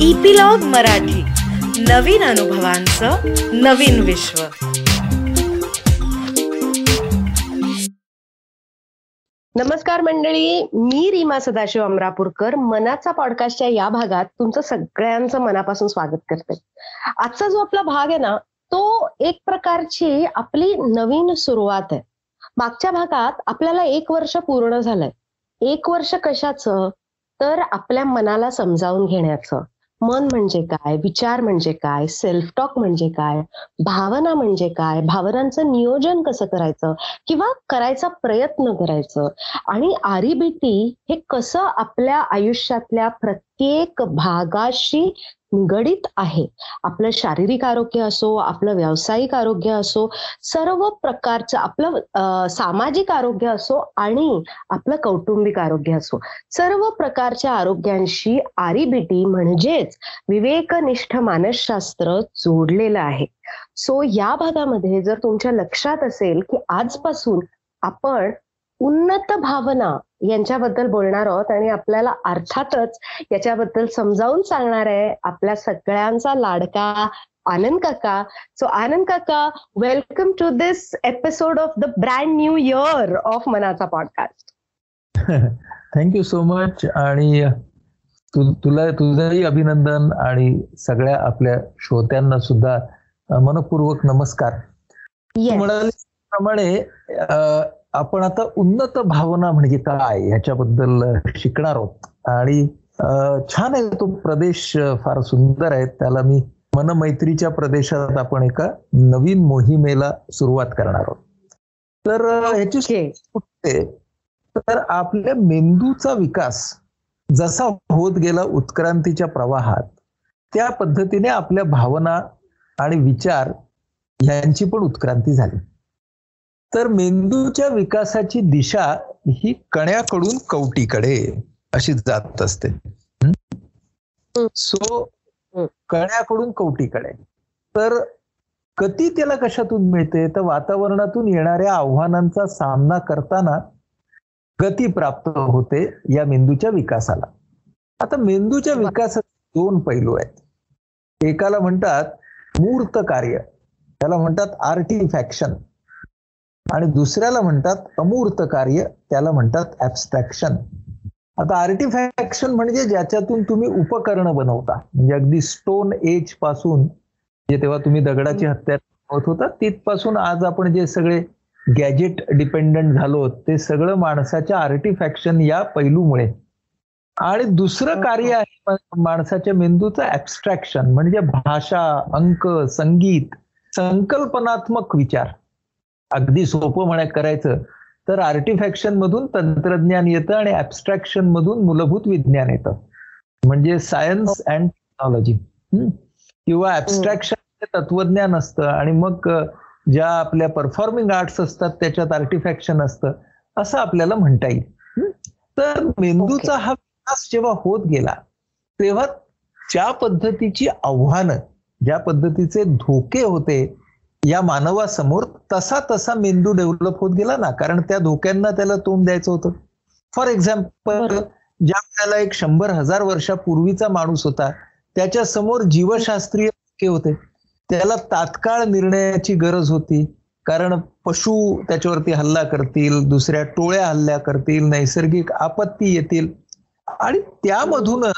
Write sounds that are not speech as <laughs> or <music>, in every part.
Epilogue Marathi. नवीन अनुभवांचं नवीन विश्व. नमस्कार मंडळी मी रीमा सदाशिव अमरापूरकर. मनाचा पॉडकास्टच्या या भागात तुमचं सगळ्यांचं मनापासून स्वागत करते. आजचा जो आपला भाग आहे ना तो एक प्रकारची आपली नवीन सुरुवात आहे. मागच्या भागात आपल्याला एक वर्ष पूर्ण झालंय. एक वर्ष कशाचं? तर आपल्या मनाला समजावून घेण्याचं. मन म्हणजे काय? विचार म्हणजे काय? सेल्फ टॉक म्हणजे काय? भावना म्हणजे काय? भावनांचं नियोजन कसं करायचं? किंवा करायचा प्रयत्न करायचं? आणि आरिबीटी हे कसं आपल्या आयुष्यातल्या प्रत्येक भागाशी निगडित आहे. आपलं शारीरिक आरोग्य असो आपलं व्यावसायिक आरोग्य असो सर्व प्रकारचं आपलं सामाजिक आरोग्य असो आणि आपलं कौटुंबिक आरोग्य असो. सर्व प्रकारच्या आरोग्यांशी आरीबीटी म्हणजेच विवेकनिष्ठ मानसशास्त्र जोडलेलं आहे. सो या भागामध्ये जर तुमच्या लक्षात असेल की आजपासून आपण उन्नत भावना यांच्याबद्दल बोलणार आहोत आणि आपल्याला अर्थातच याच्याबद्दल समजावून सांगणार आहे आपल्या सगळ्यांचा लाडका आनंद काका. सो आनंद काका welcome to this episode of the brand new year of मनाचा podcast thank you so much आणि तुला तुझंही अभिनंदन आणि सगळ्या आपल्या श्रोत्यांना सुद्धा मनपूर्वक नमस्कार. म्हणाल्याप्रमाणे आपण आता उन्नत भावना म्हणजे काय ह्याच्याबद्दल शिकणार आहोत. आणि छान आहे तो प्रदेश फार सुंदर आहे. त्याला मी मनमैत्रीच्या प्रदेशात आपण एका नवीन मोहिमेला सुरुवात करणार आहोत. तर ह्याची तर आपल्या मेंदूचा विकास जसा होत गेला उत्क्रांतीच्या प्रवाहात त्या पद्धतीने आपल्या भावना आणि विचार यांची पण उत्क्रांती झाली. तर मेंदूच्या विकासाची दिशा ही कण्याकडून कवटीकडे अशी जात असते. सो कण्याकडून कवटीकडे. तर गती त्याला कशातून मिळते? तर वातावरणातून येणाऱ्या आव्हानांचा सामना करताना गती प्राप्त होते या मेंदूच्या विकासाला. आता मेंदूच्या विकासात दोन पैलू आहेत. एकाला म्हणतात मूर्त कार्य. त्याला म्हणतात आर्टिफॅक्शन आणि दुसऱ्याला म्हणतात अमूर्त कार्य त्याला म्हणतात ऍबस्ट्रॅक्शन आता आर्टिफॅक्शन म्हणजे ज्याच्यातून तुम्ही उपकरण बनवता. म्हणजे अगदी स्टोन एजपासून जे तेव्हा तुम्ही दगडाची हत्या होत होता तिथपासून आज आपण जे सगळे गॅजेट डिपेंडंट झालो ते सगळं माणसाच्या आर्टिफॅक्शन या पैलूमुळे. आणि दुसरं कार्य आहे माणसाच्या मेंदूचं ऍबस्ट्रॅक्शन म्हणजे भाषा अंक संगीत संकल्पनात्मक विचार. अगदी सोपं म्हणा करायचं तर आर्टिफॅक्शन मधून तंत्रज्ञान येतं आणि ऍबस्ट्रॅक्शन मधून मूलभूत विज्ञान येतं. म्हणजे सायन्स अँड टेक्नॉलॉजी किंवा ऍबस्ट्रॅक्शन तत्वज्ञान असतं आणि मग ज्या आपल्या परफॉर्मिंग आर्ट्स असतात त्याच्यात आर्टिफॅक्शन असतं असं आपल्याला म्हणता येईल. तर मेंदूचा हा विकास जेव्हा होत गेला तेव्हा ज्या पद्धतीची आव्हानं ज्या पद्धतीचे धोके होते या मानवासमोर तसा तसा मेंदू डेव्हलप होत गेला ना कारण त्या धोक्यांना त्याला तोंड द्यायचं होतं. फॉर एक्झाम्पल ज्या वेळेला एक शंभर हजार वर्षापूर्वीचा माणूस होता त्याच्यासमोर जीवशास्त्रीय धोके होते. त्याला तात्काळ निर्णयाची गरज होती कारण पशु त्याच्यावरती हल्ला करतील दुसऱ्या टोळ्या हल्ला करतील नैसर्गिक आपत्ती येतील. आणि त्यामधूनच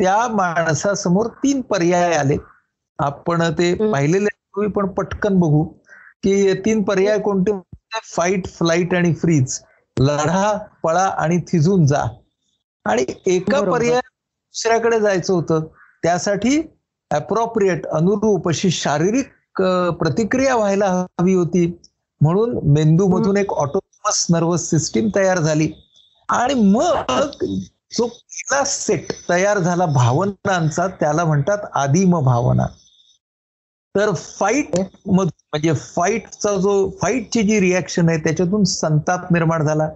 त्या माणसासमोर तीन पर्याय आले. आपण ते पाहिलेले पूर्वी पण पटकन बघू की तीन पर्याय कोणते? फाईट फ्लाईट आणि फ्रीज लढा पळा आणि थिजून जा. आणि एका पर्याय दुसऱ्याकडे जायचं होतं. त्यासाठी अप्रोप्रिएट अनुरूप अशी शारीरिक प्रतिक्रिया व्हायला हवी होती. म्हणून मेंदूमधून एक ऑटोनॉमस नर्वस सिस्टीम तयार झाली. आणि मग जो पहिला सेट तयार झाला भावनांचा त्याला म्हणतात आदिम भावना. तर फाईट मधून म्हणजे फाईटचा जो फाईटची जी रिॲक्शन आहे त्याच्यातून संताप निर्माण झाला.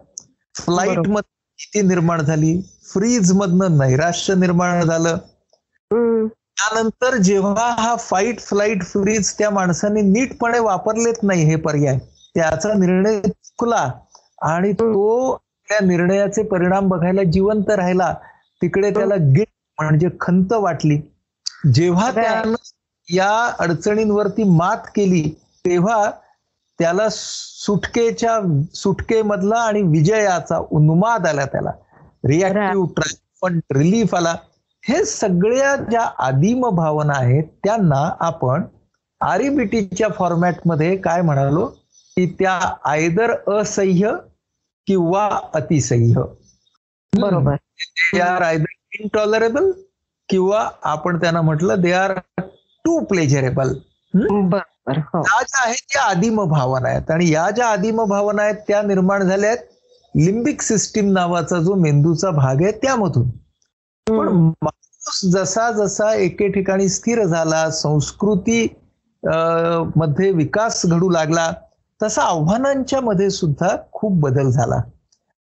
फ्लाईटमध्ये भीती निर्माण झाली. फ्रीज मधनं नैराश्य निर्माण झालं. त्यानंतर जेव्हा हा फाईट फ्लाईट फ्रीज त्या माणसाने नीटपणे वापरलेच नाही हे पर्याय त्याचा निर्णय चुकला. आणि तो त्या निर्णयाचे परिणाम बघायला जिवंत राहिला. तिकडे त्याला गिट म्हणजे खंत वाटली. जेव्हा. त्यानं या अडचणींवरती मात केली तेव्हा त्याला सुटकेच्या सुटकेमधला आणि विजयाचा उन्माद आला त्याला. रिॲक्टिव्ह ट्रायफंट रिलीफ आला. हे सगळ्या ज्या आदिम भावना आहेत त्यांना आपण आरिबिटीच्या फॉर्मॅटमध्ये काय म्हणालो? की त्या आयदर असह्य किंवा अतिसह्य. बरोबर. दे आर आयदर इनटॉलरेबल किंवा आपण त्यांना म्हटलं दे आर टू प्लेजरेबल हो? या ज्या आहेत त्या आदिम भावना आहेत. आणि या ज्या आदिम भावना आहेत त्या निर्माण झाल्या आहेत लिंबिक सिस्टीम नावाचा जो मेंदूचा भाग आहे त्यामधून. पण. माणूस जसा जसा एके ठिकाणी स्थिर झाला संस्कृती मध्ये विकास घडू लागला तसा आव्हानांच्या मध्ये सुद्धा खूप बदल झाला.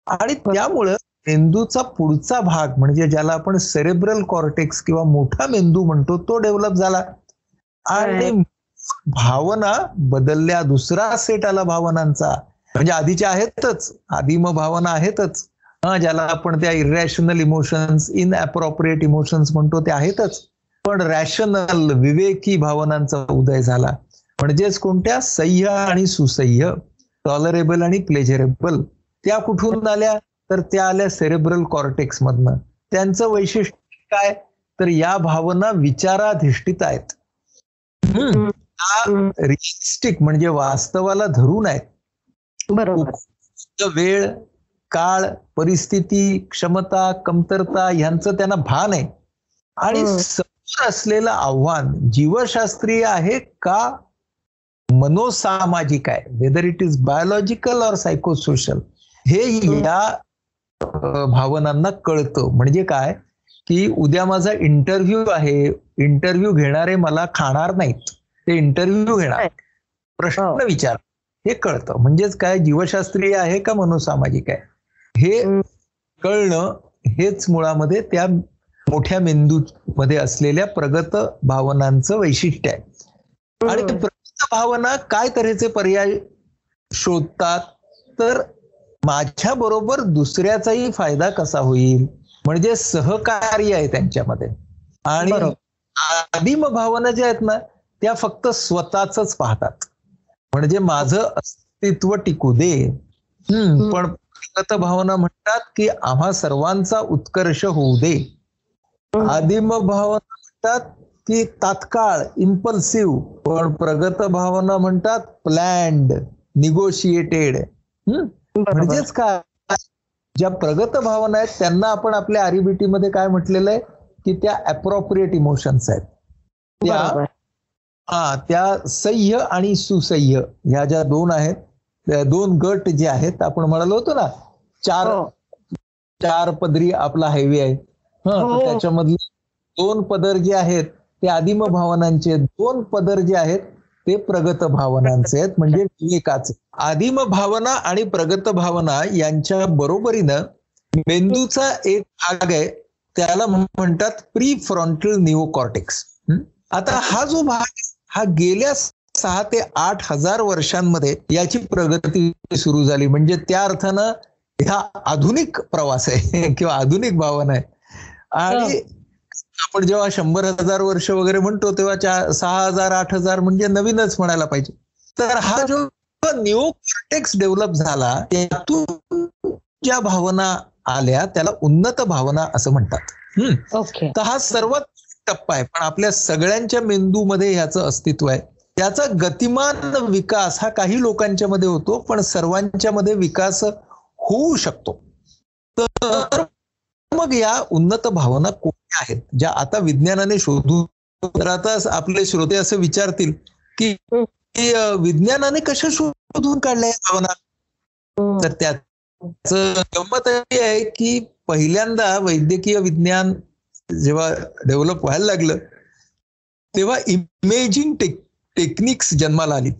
आणि त्यामुळं मेंदूचा पुढचा भाग म्हणजे ज्याला आपण सेरेब्रल कॉर्टेक्स किंवा मोठा मेंदू म्हणतो तो डेव्हलप झाला. आणि भावना बदलल्या दुसरा सेट आला भावनांचा. म्हणजे आधीच्या आहेतच. आदिम भावना आहेतच. हा ज्याला आपण त्या irrational emotions inappropriate emotions म्हणतो ते आहेतच. पण रॅशनल विवेकी भावनांचा उदय झाला. म्हणजेच कोणत्या? सह्य आणि सुसह्य. टॉलरेबल आणि प्लेजरेबल त्या कुठून आल्या? तर त्या आल्या सेरेब्रल कॉर्टेक्स मधनं. त्यांचं वैशिष्ट्य काय? तर या भावना विचाराधिष्ठित आहेत. रिअलिस्टिक म्हणजे वास्तवाला धरून आहेत बरोबर. वेळ काळ परिस्थिती क्षमता कमतरता यांचं त्यांना भान आहे. आणि. समोर असलेलं आव्हान जीवशास्त्रीय आहे का मनोसामाजिक आहे? Whether it is biological or psychosocial हे या भावनांना कळतं. म्हणजे काय? की उद्या माझा इंटरव्ह्यू आहे. इंटरव्ह्यू घेणारे मला खाणार नाहीत. ते इंटरव्ह्यू घेणार. प्रश्न हो. विचार. हे कळतं. म्हणजेच काय? जीवशास्त्रीय आहे का मनोसामाजिक आहे? हे. कळणं हेच मुळामध्ये त्या मोठ्या मेंदू मध्ये असलेल्या प्रगत भावनांचं वैशिष्ट्य आहे. आणि. प्रगत भावना काय तऱ्हेचे पर्याय शोधतात? तर माझ्या बरोबर दुसऱ्याचाही फायदा कसा होईल? म्हणजे सहकार्य आहे त्यांच्यामध्ये आणि. आदिम भावना ज्या आहेत ना त्या फक्त स्वतःच पाहतात म्हणजे माझं अस्तित्व टिकू दे. पण प्रगत भावना म्हणतात की आम्हा सर्वांचा उत्कर्ष होऊ दे. आदिम भावना म्हणतात की तात्काळ इम्पल्सिव्ह पण प्रगत भावना म्हणतात प्लॅन्ड निगोशिएटेड. म्हणजेच काय ज्या प्रगत भावना आहेत त्यांना आपण आपल्या आरिबिटी मध्ये काय म्हटलेलं आहे की त्या अप्रोप्रिएट इमोशन्स आहेत. त्या हा त्या सह्य आणि सुसह्य ह्या ज्या दोन आहेत दोन गट जे आहेत आपण म्हणालो होतो ना चार हो. चार पदरी आपला हायवे आहे. हं, त्याच्यामधले दोन पदर जे आहेत ते आदिम भावनांचे दोन पदर जे आहेत ते प्रगत भावनांचे आहेत. म्हणजे विवेकाचे आदिम भावना आणि प्रगत भावना यांच्या बरोबरीनं मेंदूचा एक भाग आहे. त्याला म्हणतात प्री फ्रॉन्टल निओकॉर्टेक्स आता हा जो भाग आहे, हा गेल्या सहा ते आठ हजार वर्षांमध्ये याची प्रगती सुरू झाली. म्हणजे त्या अर्थानं ह्या आधुनिक प्रवास आहे किंवा आधुनिक भावना आहे. आणि हो. आपण जेव्हा शंभर हजार वर्ष वगैरे म्हणतो तेव्हा सहा हजार आठ हजार म्हणजे नवीनच म्हणायला पाहिजे. तर हा जो न्यू कॉर्टेक्स डेव्हलप झाला त्यातून ज्या भावना आल्या त्याला उन्नत भावना असं म्हणतात. तर हा सर्वात टप्पा आहे. पण आपल्या सगळ्यांच्या मेंदूमध्ये ह्याचं अस्तित्व आहे. त्याचा गतिमान विकास हा काही लोकांच्या मध्ये होतो पण सर्वांच्या मध्ये विकास होऊ शकतो. तर मग या उन्नत भावना कोणत्या आहेत? ज्या आता विज्ञानाने शोधून तर आता आपले श्रोते असं विचारतील की विज्ञानाने कशा शोधून काढल्या या भावना. तर त्याचं गंमत अशी आहे की पहिल्यांदा वैद्यकीय विज्ञान जेव्हा डेव्हलप व्हायला लागलं तेव्हा इमेजिंग टेक टेक्निक्स जन्माला आली.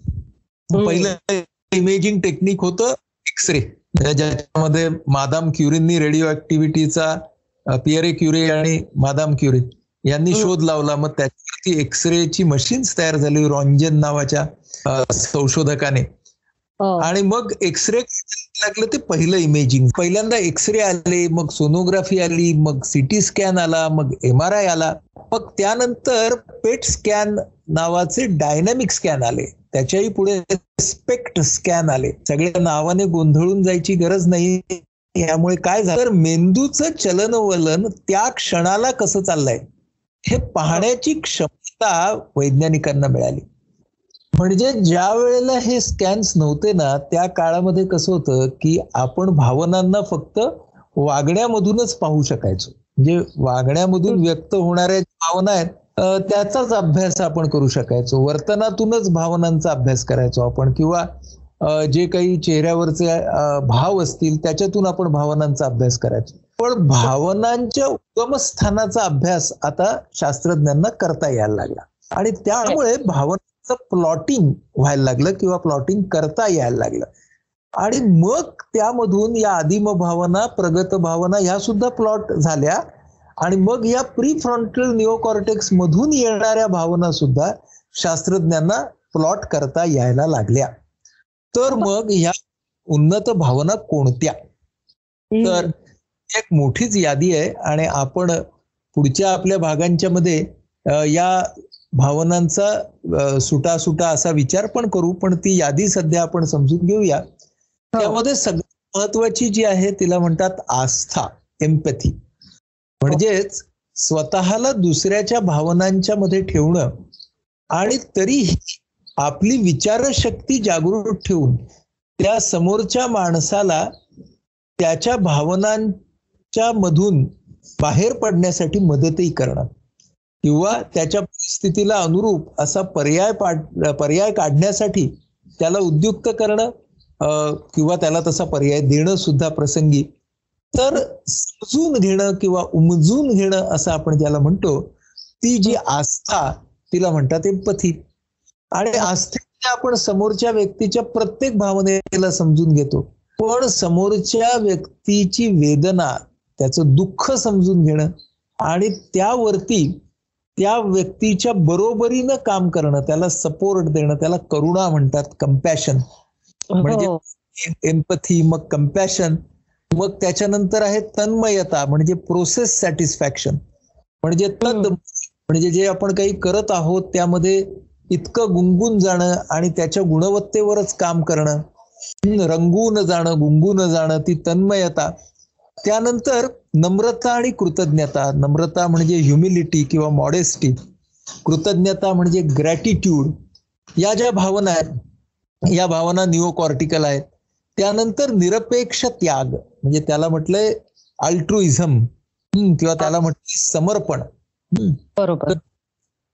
पहिलं इमेजिंग टेक्निक होतं एक्सरे ज्याच्यामध्ये मादाम क्युरींनी रेडिओ ऍक्टिव्हिटीचा पियरे क्युरे आणि मादाम क्युरे यांनी हम्म. शोध लावला. मग त्याच्यावरती एक्सरेची मशीन्स तयार झाली. रॉन्जन नावाच्या संशोधकाने. हो. आणि मग एक्सरे लागलं ते पहिलं इमेजिंग पहिल्यांदा एक्सरे आले मग सोनोग्राफी आली मग सिटी स्कॅन आला मग एम आर आय आला. मग त्यानंतर पेट स्कॅन नावाचे डायनॅमिक स्कॅन आले. त्याच्याही पुढे स्पेक्ट स्कॅन आले. सगळ्या नावाने गोंधळून जायची गरज नाही. यामुळे काय झालं? तर मेंदूचं चलनवलन त्या क्षणाला कसं चाललंय? हे पाहण्याची क्षमता वैज्ञानिकांना मिळाली. म्हणजे ज्या वेळेला हे स्कॅन्स नव्हते ना त्या काळामध्ये कसं होतं की आपण भावनांना फक्त वागण्यामधूनच पाहू शकायचो. म्हणजे वागण्यामधून व्यक्त होणाऱ्या भावना आहेत त्याचाच अभ्यास आपण करू शकायचो. वर्तनातूनच भावनांचा अभ्यास करायचो आपण किंवा जे काही चेहऱ्यावरचे भाव असतील त्याच्यातून आपण भावनांचा अभ्यास करायचो. पण भावनांच्या उगमस्थानाचा अभ्यास आता शास्त्रज्ञांना करता यायला लागला. आणि त्यामुळे भावनांचं प्लॉटिंग व्हायला लागलं किंवा प्लॉटिंग करता यायला लागलं. आणि मग त्यामधून या आदिम भावना प्रगत भावना ह्या सुद्धा प्लॉट झाल्या. आणि मग या प्री फ्रंटल निओकॉर्टेक्स मधून येणाऱ्या भावना सुद्धा शास्त्रज्ञांना प्लॉट करता यायला लागल्या. तर मग ह्या उन्नत भावना कोणत्या? तर एक मोठीच यादी आहे आणि आपण पुढच्या आपल्या भागांच्या मध्ये या भावनांचा सुटा सुटा असा विचार पण करू पण ती यादी सध्या आपण समजून घेऊया. त्यामध्ये सगळ्यात महत्वाची जी आहे तिला म्हणतात आस्था एम्पॅथी म्हणजेच स्वतःला दुसऱ्याच्या भावनांच्या मध्ये ठेवणं आणि तरीही आपली विचारशक्ती जागृत ठेवून त्या समोरच्या माणसाला त्याच्या भावनांच्या मधून बाहेर पडण्यासाठी मदतही करणं किंवा त्याच्या परिस्थितीला अनुरूप असा पर्याय पर्याय काढण्यासाठी त्याला उद्युक्त करणं किंवा त्याला तसा पर्याय देणं सुद्धा प्रसंगी. तर समजून घेणं किंवा उमजून घेणं असं आपण ज्याला म्हणतो ती जी आस्था तिला म्हणतात एम्पथी आणि आस्थेने आपण समोरच्या व्यक्तीच्या प्रत्येक भावनेला समजून घेतो. पण समोरच्या व्यक्तीची वेदना त्याचं दुःख समजून घेणं आणि त्यावरती त्या व्यक्तीच्या बरोबरीनं काम करणं त्याला सपोर्ट देणं त्याला करुणा म्हणतात कम्पॅशन म्हणजे एम्पथी मग कम्पॅशन मग त्याच्यानंतर आहे तन्मयता म्हणजे प्रोसेस सॅटिस्फॅक्शन म्हणजे तद म्हणजे जे आपण काही करत आहोत त्यामध्ये इतकं गुंगून जाणं आणि त्याच्या गुणवत्तेवरच काम करणं. रंगून जाणं गुंगून जाणं ती तन्मयता. त्यानंतर नम्रता आणि कृतज्ञता. नम्रता म्हणजे ह्युमिलिटी किंवा मॉडेस्टी कृतज्ञता म्हणजे ग्रॅटिट्यूड या ज्या भावना आहेत या भावना निओकॉर्टिकल आहेत त्यानंतर निरपेक्ष त्याग. म्हणजे त्याला म्हटलंय अल्ट्रुइझम किंवा त्याला म्हटलं समर्पण. बरोबर.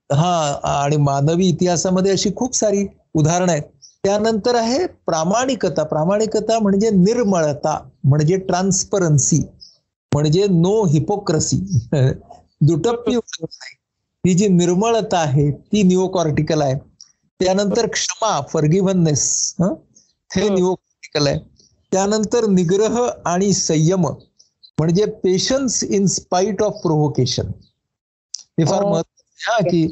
हा आणि मानवी इतिहासामध्ये अशी खूप सारी उदाहरणं आहेत. त्यानंतर आहे प्रामाणिकता. प्रामाणिकता म्हणजे निर्मळता म्हणजे ट्रान्सपरन्सी म्हणजे नो हिपोक्रसी <laughs> दुटप्पी ही जी निर्मळता आहे ती निओकॉर्टिकल आहे. त्यानंतर क्षमा फर्गिव्हननेस हे? निओकॉर्टिकल आहे. त्यानंतर निग्रह आणि संयम म्हणजे patience in spite of provocation हे फार महत्वाचं आहे की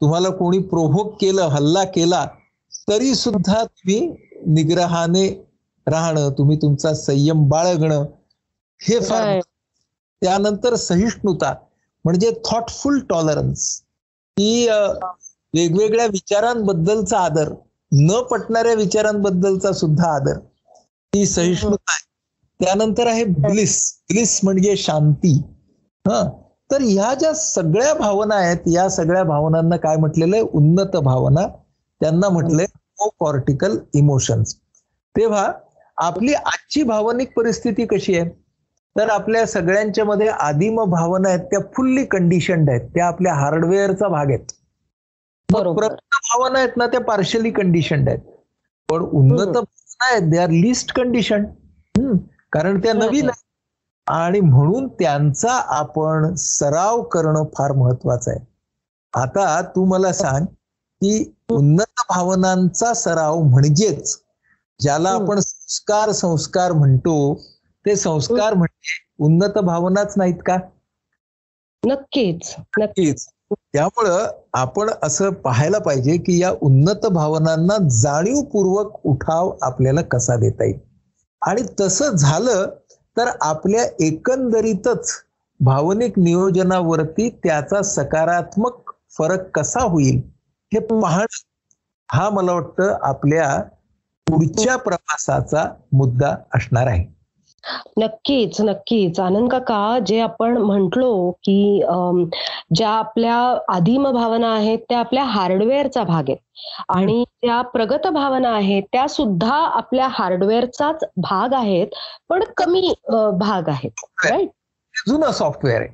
तुम्हाला कोणी प्रोव्होक केलं हल्ला केला तरी सुद्धा तुम्ही निग्रहाने राहणं तुम्ही तुमचा संयम बाळगणं हे फार त्यानंतर सहिष्णुता म्हणजे थॉटफुल टॉलरन्स ही वेगवेगळ्या विचारांबद्दलचा आदर न पटणाऱ्या विचारांबद्दलचा सुद्धा आदर. ही सहिष्णुता आहे. त्यानंतर आहे ब्लिस ब्लिस म्हणजे शांती. हा? तर ह्या ज्या सगळ्या भावना आहेत या सगळ्या भावनांना काय म्हटलेलं आहे? उन्नत भावना. त्यांना म्हटलंय कॉर्टिकल इमोशन्स तेव्हा आपली आजची भावनिक परिस्थिती कशी आहे? तर आपल्या सगळ्यांच्या मध्ये आदिम भावना आहेत त्या फुल्ली कंडिशन्ड आहेत. त्या आपल्या हार्डवेअरचा भाग आहेत. भावना आहेत ना त्या पार्शली कंडिशन्ड आहेत. पण उन्नत भावना आहेत दे आर लिस्ट कंडिशन कारण त्या नवीन आहेत. आणि म्हणून त्यांचा आपण सराव करणं फार महत्वाचं आहे. आता तू मला सांग की उन्नत भावनांचा सराव म्हणजेच ज्याला आपण संस्कार संस्कार म्हणतो ते संस्कार म्हणजे उन्नत भावनाच नाहीत का? नक्कीच नक्कीच. त्यामुळं आपण असं पाहायला पाहिजे की या उन्नत भावनांना जाणीवपूर्वक उठाव आपल्याला कसा देता येईल? आणि तसं झालं तर आपल्या एकंदरीतच भावनिक नियोजनावरती त्याचा सकारात्मक फरक कसा होईल हे पाहणं हा मला वाटतं आपल्या पुढच्या प्रवासाचा मुद्दा असणार आहे. नक्कीच नक्कीच. आनंद काका जे आपण म्हंटलो की अम, ज्या आपल्या आदिम भावना आहेत त्या आपल्या हार्डवेअरचा भाग आहे आणि त्या प्रगत भावना आहेत त्या सुद्धा आपल्या हार्डवेअरचाच भाग आहेत पण कमी अ, भाग आहेत. राईट? जुनं सॉफ्टवेअर आहे.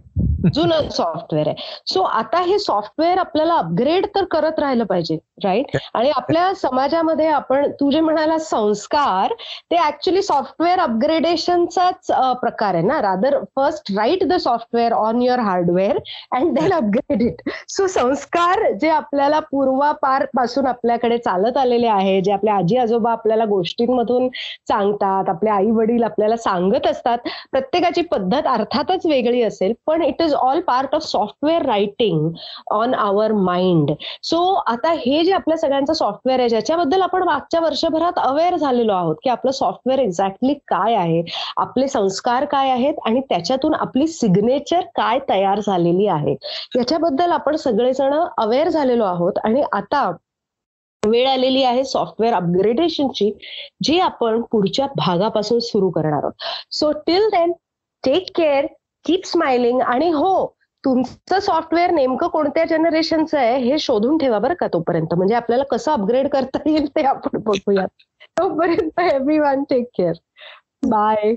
जुनं सॉफ्टवेअर आहे. सो आता हे सॉफ्टवेअर आपल्याला अपग्रेड तर करत राहिलं पाहिजे राईट आणि आपल्या समाजामध्ये आपण तू जे म्हणाला संस्कार ते ऍक्च्युली सॉफ्टवेअर अपग्रेडेशनचाच प्रकार आहे ना? Rather first write the software on your hardware and then upgrade it so संस्कार जे आपल्याला पूर्वापारपासून आपल्याकडे चालत आलेले आहे जे आपल्या आजी आजोबा आपल्याला गोष्टींमधून सांगतात आपले आई वडील आपल्याला सांगत असतात प्रत्येकाची पद्धत अर्थातच वेगळी असेल पण it is all part of software writing on our mind so आता हे जे आपल्या सगळ्यांचं सॉफ्टवेअर आहे ज्याच्याबद्दल आपण मागच्या वर्षभरात अवेअर झालेलो आहोत की आपलं सॉफ्टवेअर एक्झॅक्टली काय आहे आपले संस्कार काय आहेत आणि त्याच्यातून आपली सिग्नेचर काय तयार झालेली आहे याच्याबद्दल आपण सगळेजण अवेअर झालेलो आहोत. आणि आता वेळ आलेली आहे सॉफ्टवेअर अपग्रेडेशनची जी आपण पुढच्या भागापासून सुरू करणार आहोत. So till then take care keep smiling आणि हो तुमचं सॉफ्टवेअर नेमकं कोणत्या जनरेशनचं आहे हे शोधून ठेवा बरं का तोपर्यंत. म्हणजे आपल्याला कसं अपग्रेड करता येईल ते आपण बघूया तोपर्यंत everyone take care bye